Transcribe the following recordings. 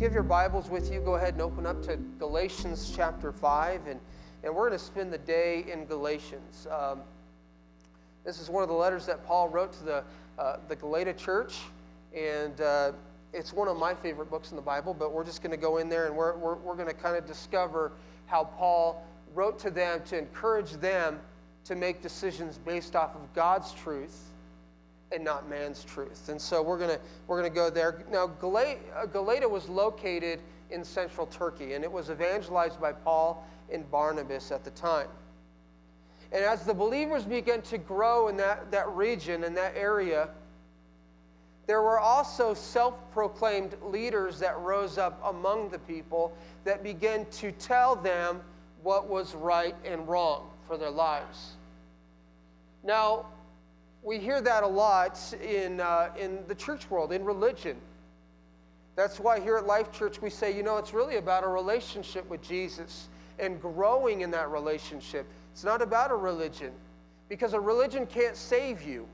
you have your Bibles with you, go ahead and open up to Galatians chapter 5, and, and we're going to spend the day in Galatians. Um, this is one of the letters that Paul wrote to the, uh, the Galata church, and uh, it's one of my favorite books in the Bible, but we're just going to go in there and we're, we're, we're going to kind of discover how Paul wrote to them to encourage them to make decisions based off of God's truth and not man's truth. And so we're going we're to go there. Now Galatia, uh, was located in central Turkey and it was evangelized by Paul and Barnabas at the time. And as the believers began to grow in that, that region, in that area, there were also self proclaimed leaders that rose up among the people that began to tell them what was right and wrong for their lives. Now, we hear that a lot in, uh, in the church world, in religion. That's why here at Life Church we say, you know, it's really about a relationship with Jesus and growing in that relationship. It's not about a religion because a religion can't save you,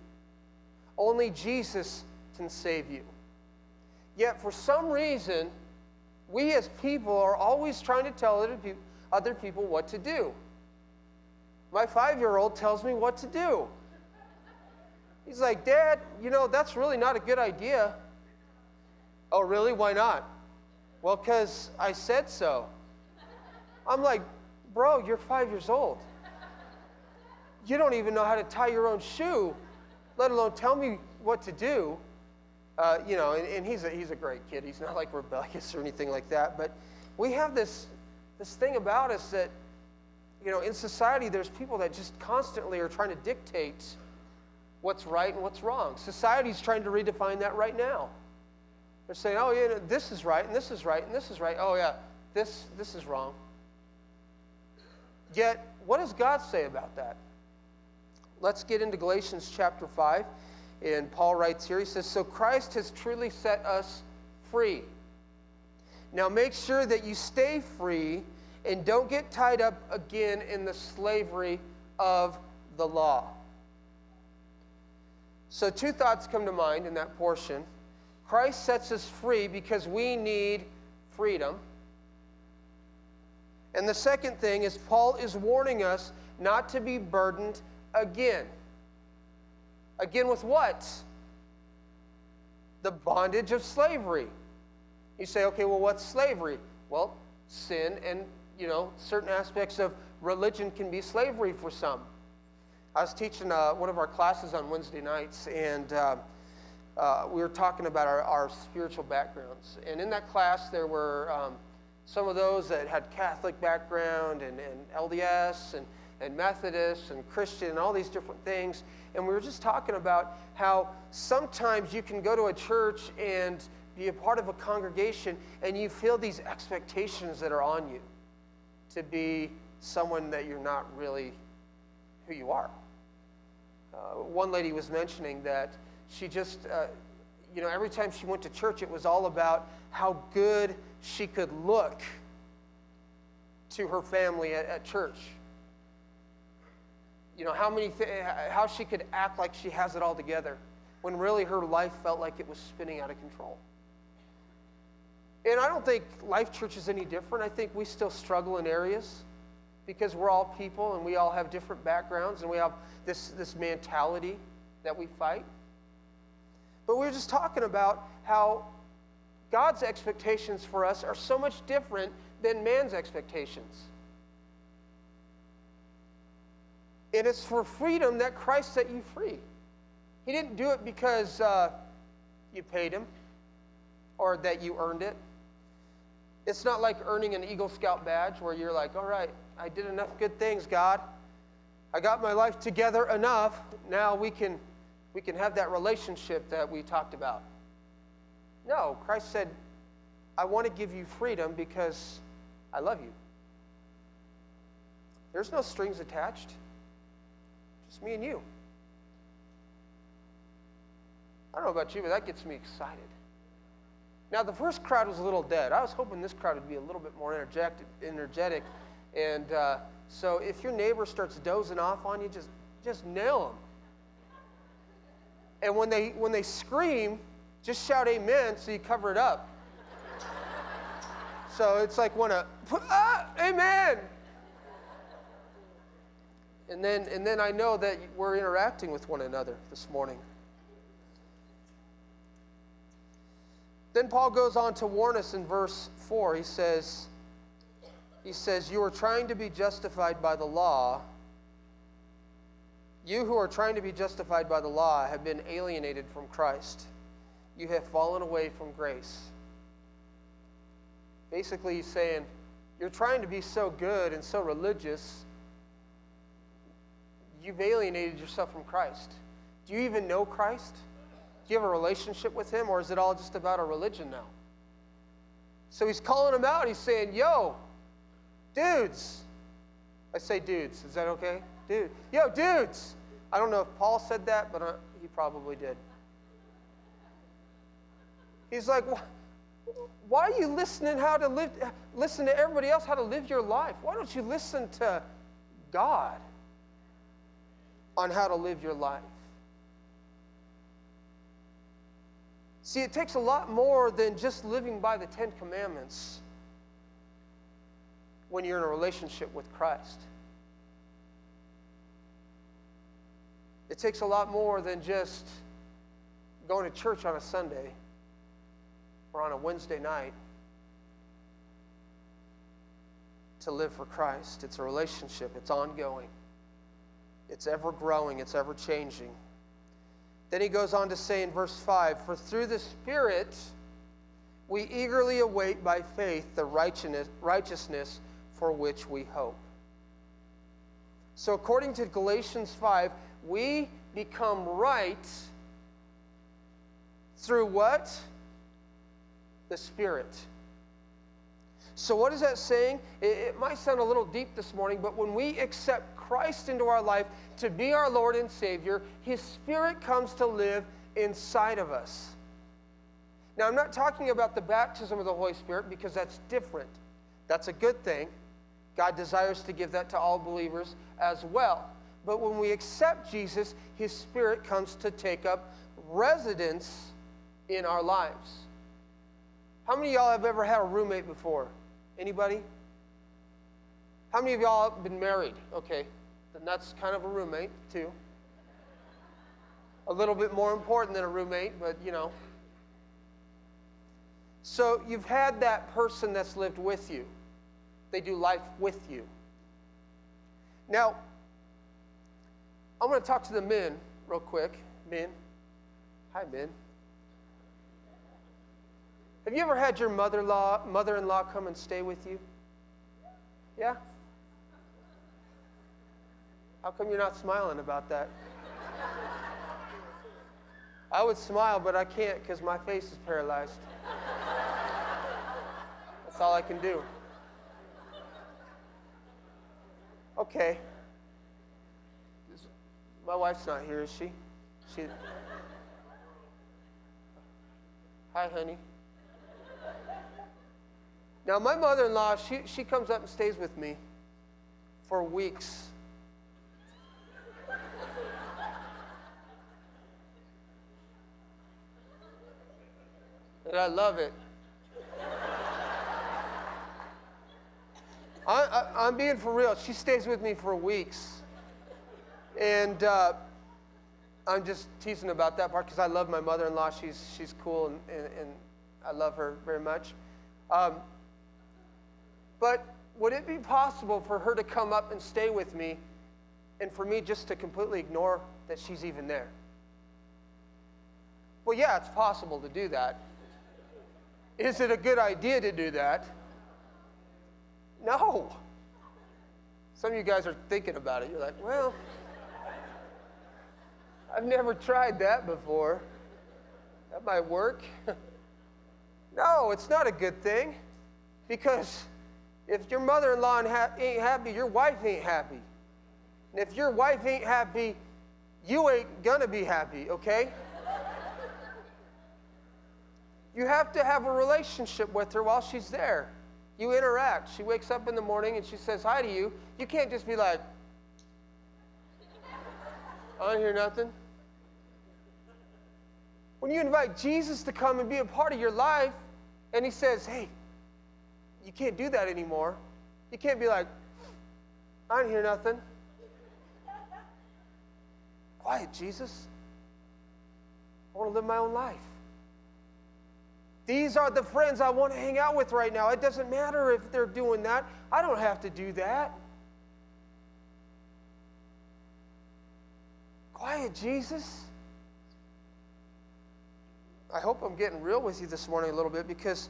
only Jesus can save you. Yet, for some reason, we as people are always trying to tell other people, what to do. My five year old tells me what to do. He's like, Dad, you know, that's really not a good idea. Oh, really? Why not? Well, because I said so. I'm like, Bro, you're five years old. You don't even know how to tie your own shoe, let alone tell me what to do. Uh, you know, and, and he's, a, he's a great kid. He's not like rebellious or anything like that. But we have this, this thing about us that, you know, in society, there's people that just constantly are trying to dictate what's right and what's wrong. Society's trying to redefine that right now. They're saying, oh, yeah, this is right, and this is right, and this is right. Oh, yeah, this, this is wrong. Yet, what does God say about that? Let's get into Galatians chapter 5. And Paul writes here, he says, So Christ has truly set us free. Now make sure that you stay free and don't get tied up again in the slavery of the law. So, two thoughts come to mind in that portion. Christ sets us free because we need freedom. And the second thing is, Paul is warning us not to be burdened again. Again, with what? The bondage of slavery. You say, okay, well, what's slavery? Well, sin and, you know, certain aspects of religion can be slavery for some. I was teaching uh, one of our classes on Wednesday nights, and uh, uh, we were talking about our, our, spiritual backgrounds. And in that class, there were um, some of those that had Catholic background and, and LDS and, and Methodist and Christian and all these different things. And we were just talking about how sometimes you can go to a church and be a part of a congregation and you feel these expectations that are on you to be someone that you're not really who you are. Uh, one lady was mentioning that she just, uh, you know, every time she went to church, it was all about how good she could look to her family at, at church. You know, how, many th- how she could act like she has it all together when really her life felt like it was spinning out of control. And I don't think Life Church is any different. I think we still struggle in areas because we're all people and we all have different backgrounds and we have this, this mentality that we fight. But we are just talking about how God's expectations for us are so much different than man's expectations. And it's for freedom that Christ set you free. He didn't do it because uh, you paid him or that you earned it. It's not like earning an Eagle Scout badge where you're like, all right, I did enough good things, God. I got my life together enough. Now we can, we can have that relationship that we talked about. No, Christ said, I want to give you freedom because I love you. There's no strings attached, just me and you. I don't know about you, but that gets me excited. Now, the first crowd was a little dead. I was hoping this crowd would be a little bit more energetic and uh, so if your neighbor starts dozing off on you, just, just nail them. And when they, when they scream, just shout amen so you cover it up. So it's like when a ah, amen. And then and then I know that we're interacting with one another this morning. Then Paul goes on to warn us in verse 4. He says, he says, You are trying to be justified by the law. You who are trying to be justified by the law have been alienated from Christ. You have fallen away from grace. Basically, he's saying, You're trying to be so good and so religious, you've alienated yourself from Christ. Do you even know Christ? Do you have a relationship with him, or is it all just about a religion now? So he's calling them out. He's saying, Yo, dudes. I say dudes. Is that okay? Dude. Yo, dudes. I don't know if Paul said that, but uh, he probably did. He's like, why are you listening how to live listen to everybody else how to live your life? Why don't you listen to God on how to live your life? See, it takes a lot more than just living by the Ten Commandments when you're in a relationship with Christ. It takes a lot more than just going to church on a Sunday or on a Wednesday night to live for Christ. It's a relationship, it's ongoing, it's ever growing, it's ever changing. Then he goes on to say in verse 5 For through the Spirit we eagerly await by faith the righteousness for which we hope. So, according to Galatians 5, we become right through what? The Spirit. So, what is that saying? It, might sound a little deep this morning, but when we accept Christ into our life to be our Lord and Savior, His Spirit comes to live inside of us. Now, I'm not talking about the baptism of the Holy Spirit because that's different. That's a good thing. God desires to give that to all believers as well. But when we accept Jesus, His Spirit comes to take up residence in our lives. How many of y'all have ever had a roommate before? Anybody? How many of y'all have been married? Okay, then that's kind of a roommate, too. A little bit more important than a roommate, but you know. So you've had that person that's lived with you, they do life with you. Now, I'm going to talk to the men real quick. Men. Hi, men. Have you ever had your mother-in-law, mother-in-law come and stay with you? Yeah? How come you're not smiling about that? I would smile, but I can't because my face is paralyzed. That's all I can do. Okay. My wife's not here, is she? She. Hi, honey. Now, my mother in law, she, she comes up and stays with me for weeks. and I love it. I, am being for real. She stays with me for weeks. And uh, I'm just teasing about that part because I love my mother in law. She's, she's cool and, and, and, I love her very much. Um, but would it be possible for her to come up and stay with me and for me just to completely ignore that she's even there? Well, yeah, it's possible to do that. Is it a good idea to do that? No. Some of you guys are thinking about it. You're like, well, I've never tried that before. That might work. no, it's not a good thing because if your mother in law ain't happy, your wife ain't happy. And if your wife ain't happy, you ain't gonna be happy, okay? you have to have a relationship with her while she's there. You interact. She wakes up in the morning and she says hi to you. You can't just be like, I don't hear nothing. When you invite Jesus to come and be a part of your life, and he says, Hey, you can't do that anymore. You can't be like, I didn't hear nothing. Quiet, Jesus. I want to live my own life. These are the friends I want to hang out with right now. It doesn't matter if they're doing that. I don't have to do that. Quiet, Jesus. I hope I'm getting real with you this morning a little bit because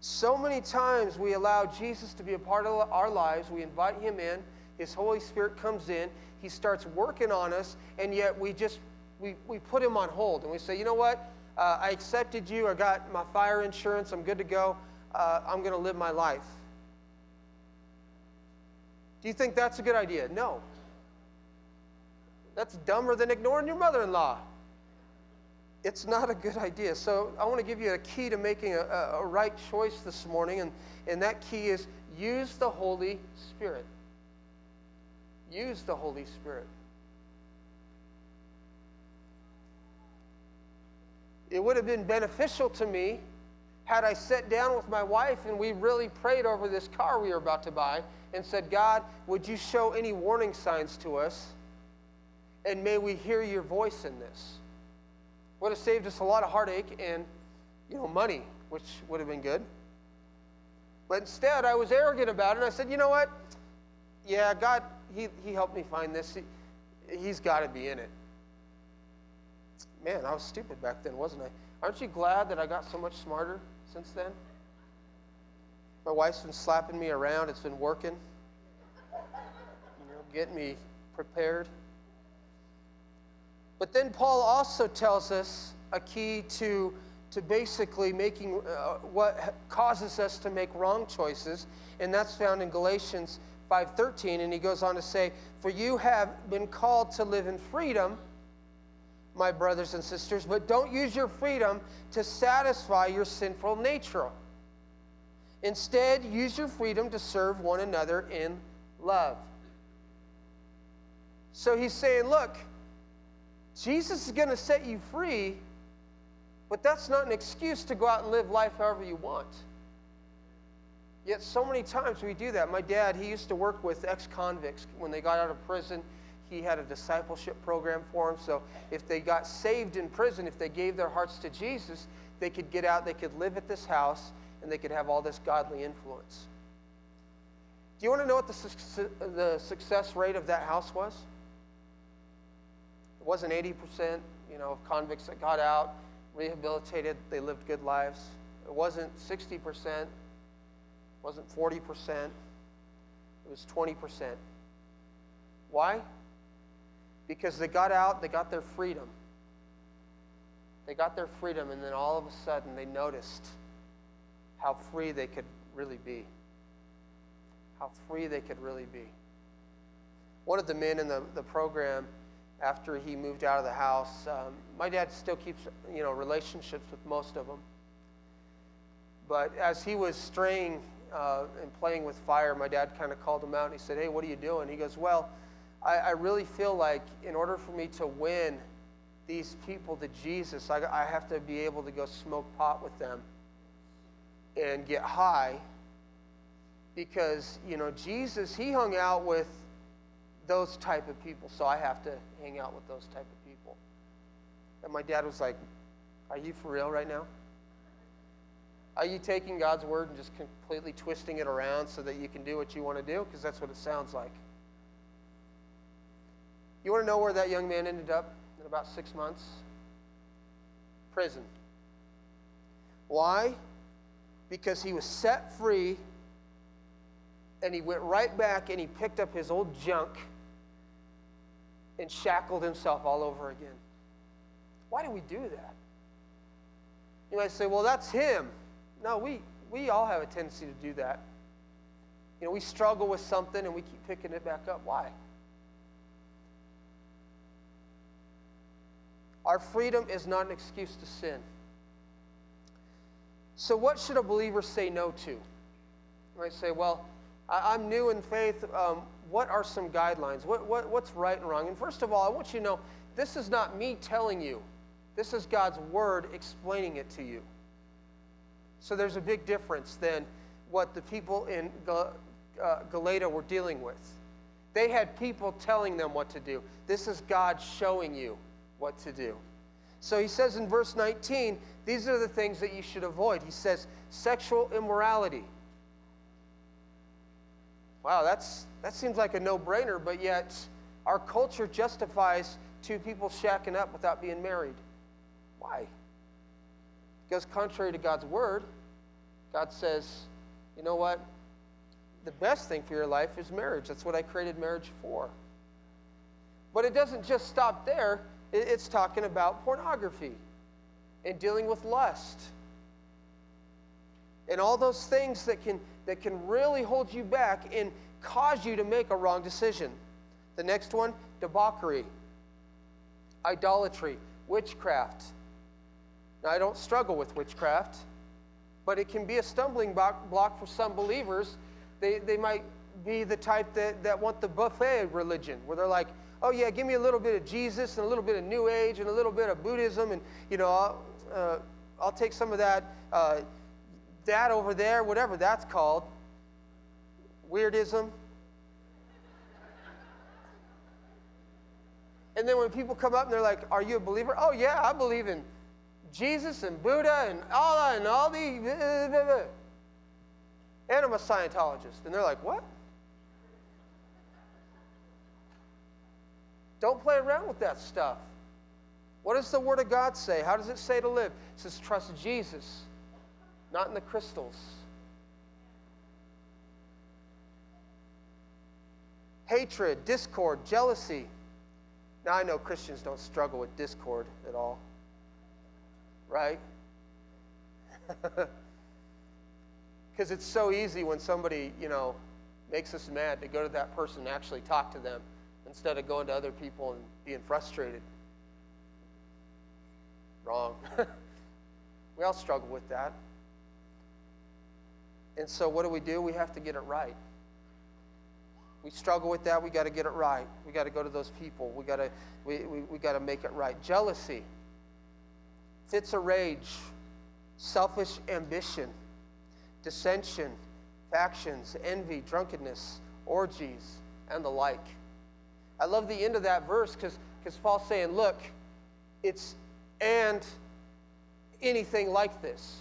so many times we allow Jesus to be a part of our lives. We invite him in. His Holy Spirit comes in. He starts working on us, and yet we just we, we put him on hold and we say, you know what? Uh, I accepted you. I got my fire insurance. I'm good to go. Uh, I'm going to live my life. Do you think that's a good idea? No. That's dumber than ignoring your mother in law it's not a good idea. So I want to give you a key to making a, a, right choice this morning, and, and that key is use the Holy Spirit. Use the Holy Spirit. It would have been beneficial to me had I sat down with my wife and we really prayed over this car we were about to buy and said, God, would you show any warning signs to us? And may we hear your voice in this. Would have saved us a lot of heartache and, you know, money, which would have been good. But instead, I was arrogant about it, and I said, you know what? Yeah, God, He, he helped me find this. He, he's got to be in it. Man, I was stupid back then, wasn't I? Aren't you glad that I got so much smarter since then? My wife's been slapping me around. It's been working. You know, getting me prepared. But then Paul also tells us a key to, to basically making uh, what causes us to make wrong choices, and that's found in Galatians 5:13 and he goes on to say, "For you have been called to live in freedom, my brothers and sisters, but don't use your freedom to satisfy your sinful nature. Instead, use your freedom to serve one another in love." So he's saying, look, Jesus is going to set you free, but that's not an excuse to go out and live life however you want. Yet, so many times we do that. My dad, he used to work with ex convicts when they got out of prison. He had a discipleship program for them. So, if they got saved in prison, if they gave their hearts to Jesus, they could get out, they could live at this house, and they could have all this godly influence. Do you want to know what the, the success rate of that house was? It wasn't 80%, you know, of convicts that got out, rehabilitated, they lived good lives. It wasn't 60%, it wasn't 40%, it was 20%. Why? Because they got out, they got their freedom. They got their freedom, and then all of a sudden they noticed how free they could really be. How free they could really be. One of the men in the, the program, after he moved out of the house. Um, my dad still keeps, you know, relationships with most of them. But as he was straying uh, and playing with fire, my dad kind of called him out and he said, Hey, what are you doing? He goes, Well, I, I really feel like in order for me to win these people to Jesus, I, I have to be able to go smoke pot with them and get high because, you know, Jesus, he hung out with those type of people, so I have to hang out with those type of people. And my dad was like, Are you for real right now? Are you taking God's word and just completely twisting it around so that you can do what you want to do? Because that's what it sounds like. You want to know where that young man ended up in about six months? Prison. Why? Because he was set free and he went right back and he picked up his old junk and shackled himself all over again. Why do we do that? You might say, well, that's him. No, we, we all have a tendency to do that. You know, we struggle with something and we keep picking it back up. Why? Our freedom is not an excuse to sin. So, what should a believer say no to? You might say, well, I'm new in faith. Um, what are some guidelines? What, what, what's right and wrong? And first of all, I want you to know this is not me telling you, this is God's word explaining it to you. So there's a big difference than what the people in Gal- uh, Galatia were dealing with. They had people telling them what to do. This is God showing you what to do. So he says in verse 19, these are the things that you should avoid. He says, sexual immorality. Wow, that's, that seems like a no brainer, but yet our culture justifies two people shacking up without being married. Why? Because contrary to God's word, God says, you know what? The best thing for your life is marriage. That's what I created marriage for. But it doesn't just stop there, it's talking about pornography and dealing with lust and all those things that can, that can really hold you back and cause you to make a wrong decision. The next one debauchery, idolatry, witchcraft. Now, I don't struggle with witchcraft, but it can be a stumbling block for some believers. They, they might be the type that, that want the buffet religion, where they're like, oh, yeah, give me a little bit of Jesus and a little bit of New Age and a little bit of Buddhism, and, you know, I'll, uh, I'll take some of that, uh, that over there, whatever that's called. Weirdism. And then when people come up and they're like, Are you a believer? Oh, yeah, I believe in Jesus and Buddha and Allah and all the. And I'm a Scientologist. And they're like, What? Don't play around with that stuff. What does the Word of God say? How does it say to live? It says, Trust Jesus, not in the crystals. Hatred, discord, jealousy now, I know Christians don't struggle with discord at all, right? Because it's so easy when somebody, you know, makes us mad to go to that person and actually talk to them instead of going to other people and being frustrated. Wrong. we all struggle with that. And so, what do we do? We have to get it right. We struggle with that. We got to get it right. We got to go to those people. We got to we, we, we got to make it right. Jealousy, fits of rage, selfish ambition, dissension, factions, envy, drunkenness, orgies, and the like. I love the end of that verse because Paul's saying, look, it's and anything like this.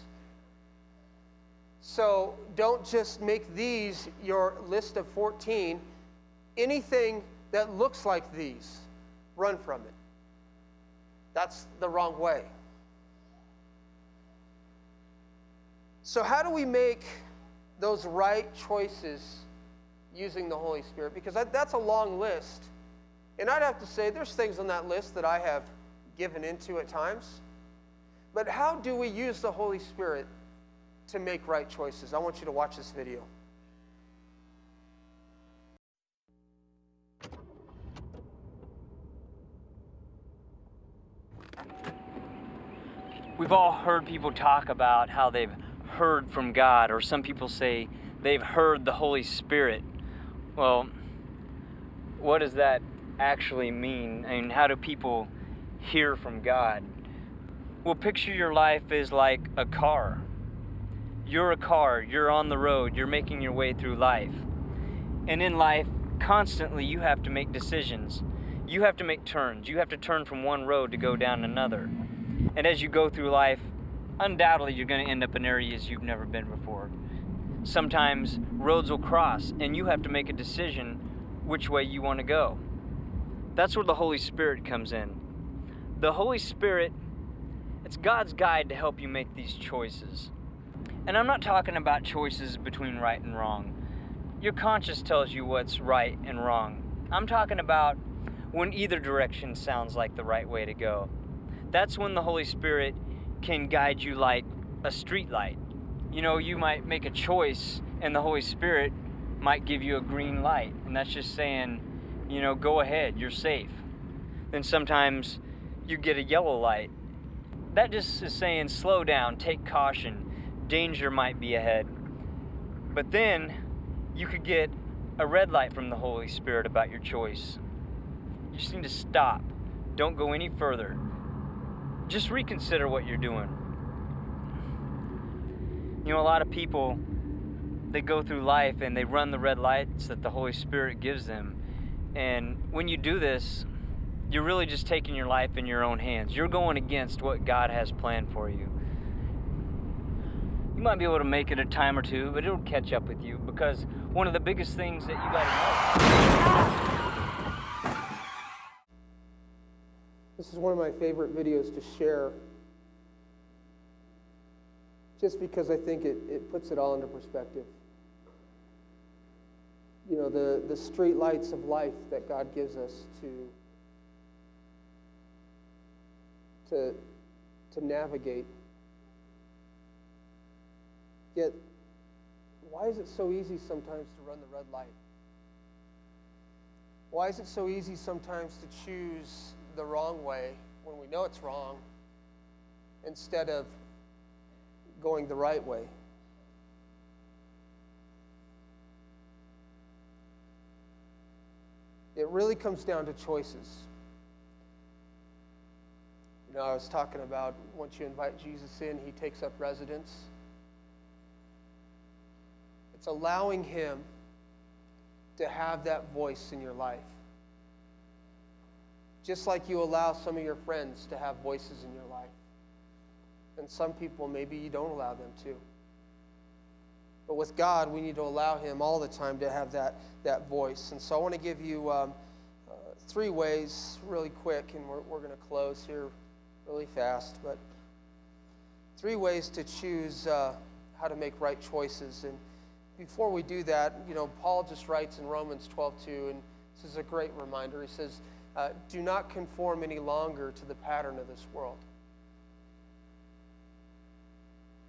So don't just make these your list of 14. Anything that looks like these, run from it. That's the wrong way. So, how do we make those right choices using the Holy Spirit? Because that's a long list. And I'd have to say, there's things on that list that I have given into at times. But how do we use the Holy Spirit to make right choices. I want you to watch this video. We've all heard people talk about how they've heard from God, or some people say they've heard the Holy Spirit. Well, what does that actually mean? And how do people hear from God? Well, picture your life as like a car you're a car, you're on the road, you're making your way through life. And in life, constantly you have to make decisions. You have to make turns. You have to turn from one road to go down another. And as you go through life, undoubtedly you're going to end up in areas you've never been before. Sometimes roads will cross, and you have to make a decision which way you want to go. That's where the Holy Spirit comes in. The Holy Spirit, it's God's guide to help you make these choices. And I'm not talking about choices between right and wrong. Your conscience tells you what's right and wrong. I'm talking about when either direction sounds like the right way to go. That's when the Holy Spirit can guide you like a street light. You know, you might make a choice and the Holy Spirit might give you a green light. And that's just saying, you know, go ahead, you're safe. Then sometimes you get a yellow light. That just is saying, slow down, take caution danger might be ahead. But then you could get a red light from the Holy Spirit about your choice. You just need to stop. Don't go any further. Just reconsider what you're doing. You know, a lot of people they go through life and they run the red lights that the Holy Spirit gives them. And when you do this, you're really just taking your life in your own hands. You're going against what God has planned for you. You might be able to make it a time or two, but it'll catch up with you because one of the biggest things that you got to know. This is one of my favorite videos to share just because I think it, it puts it all into perspective. You know, the, the street lights of life that God gives us to to, to navigate. Yet, why is it so easy sometimes to run the red light? Why is it so easy sometimes to choose the wrong way when we know it's wrong instead of going the right way? It really comes down to choices. You know, I was talking about once you invite Jesus in, he takes up residence. It's allowing him to have that voice in your life. Just like you allow some of your friends to have voices in your life. And some people, maybe you don't allow them to. But with God, we need to allow Him all the time to have that, that voice. And so I want to give you um, uh, three ways, really quick, and we're, we're going to close here really fast, but three ways to choose uh, how to make right choices. And before we do that, you know, Paul just writes in Romans 12:2, and this is a great reminder. He says, uh, "Do not conform any longer to the pattern of this world,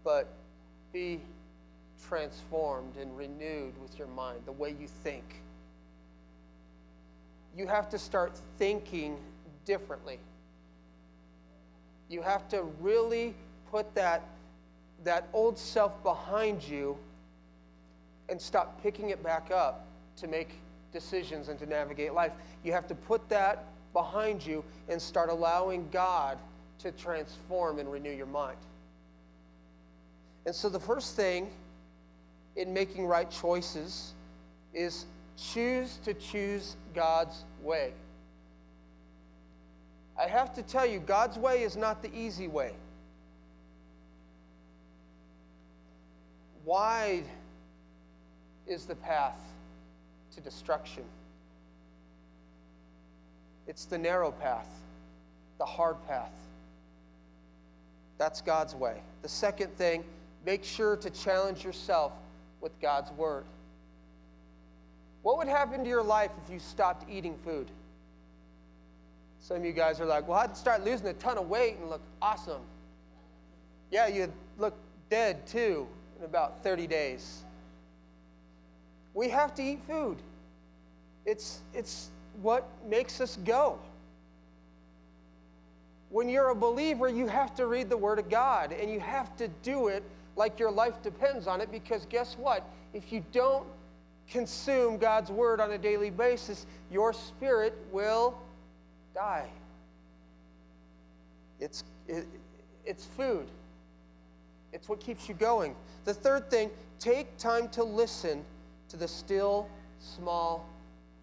but be transformed and renewed with your mind, the way you think." You have to start thinking differently. You have to really put that, that old self behind you and stop picking it back up to make decisions and to navigate life. You have to put that behind you and start allowing God to transform and renew your mind. And so, the first thing in making right choices is choose to choose God's way. I have to tell you, God's way is not the easy way. Wide is the path to destruction. It's the narrow path, the hard path. That's God's way. The second thing, make sure to challenge yourself with God's word. What would happen to your life if you stopped eating food? Some of you guys are like, well, I'd start losing a ton of weight and look awesome. Yeah, you'd look dead too in about 30 days. We have to eat food. It's, it's what makes us go. When you're a believer, you have to read the Word of God and you have to do it like your life depends on it because guess what? If you don't consume God's Word on a daily basis, your spirit will die. It's, it, it's food, it's what keeps you going. The third thing, take time to listen to the still, small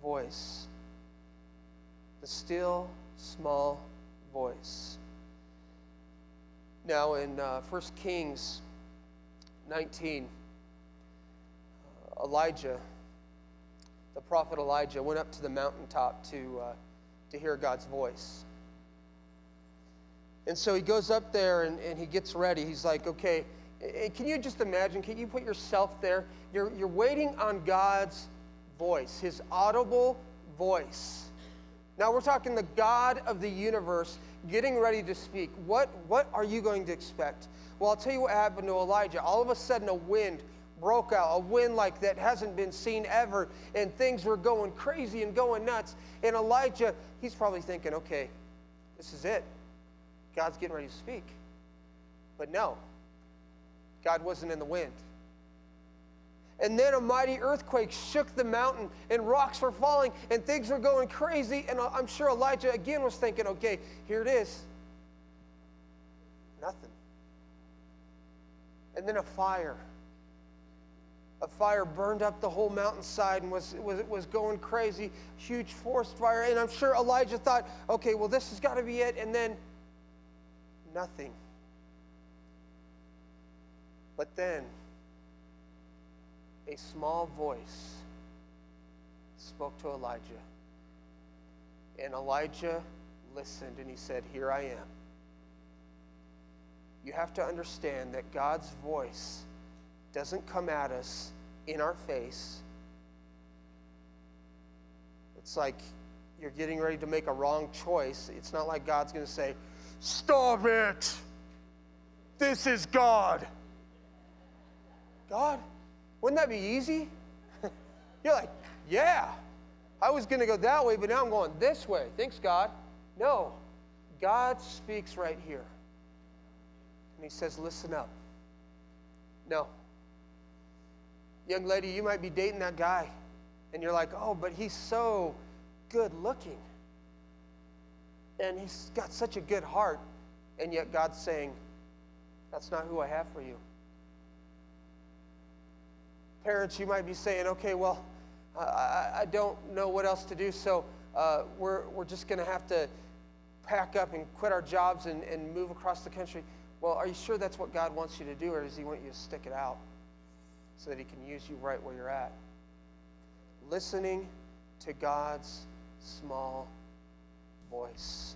voice. The still, small voice. Now, in uh, 1 Kings 19, uh, Elijah, the prophet Elijah, went up to the mountaintop to. Uh, to hear God's voice. And so he goes up there and, and he gets ready. He's like, okay, can you just imagine? Can you put yourself there? You're, you're waiting on God's voice, his audible voice. Now we're talking the God of the universe getting ready to speak. What, what are you going to expect? Well, I'll tell you what happened to Elijah. All of a sudden, a wind broke out, a wind like that hasn't been seen ever, and things were going crazy and going nuts. And Elijah, he's probably thinking, okay, this is it. God's getting ready to speak. But no, God wasn't in the wind. And then a mighty earthquake shook the mountain, and rocks were falling, and things were going crazy. And I'm sure Elijah again was thinking, okay, here it is. Nothing. And then a fire a fire burned up the whole mountainside and was, was, was going crazy, huge forest fire. And I'm sure Elijah thought, okay, well, this has got to be it. And then nothing. But then a small voice spoke to Elijah. And Elijah listened and he said, Here I am. You have to understand that God's voice doesn't come at us in our face. It's like you're getting ready to make a wrong choice. It's not like God's going to say, Stop it! This is God. God, wouldn't that be easy? You're like, Yeah, I was going to go that way, but now I'm going this way. Thanks, God. No, God speaks right here. And He says, Listen up. No. Young lady, you might be dating that guy, and you're like, Oh, but he's so good looking. And he's got such a good heart. And yet God's saying, That's not who I have for you. Parents, you might be saying, Okay, well, I, I don't know what else to do, so uh, we're, we're just going to have to pack up and quit our jobs and, and move across the country. Well, are you sure that's what God wants you to do, or does He want you to stick it out so that He can use you right where you're at? Listening to God's small voice.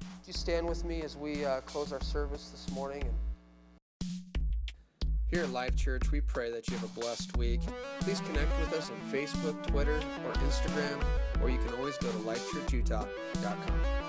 Would you stand with me as we uh, close our service this morning? And here at Life Church, we pray that you have a blessed week. Please connect with us on Facebook, Twitter, or Instagram, or you can always go to lifechurchutah.com.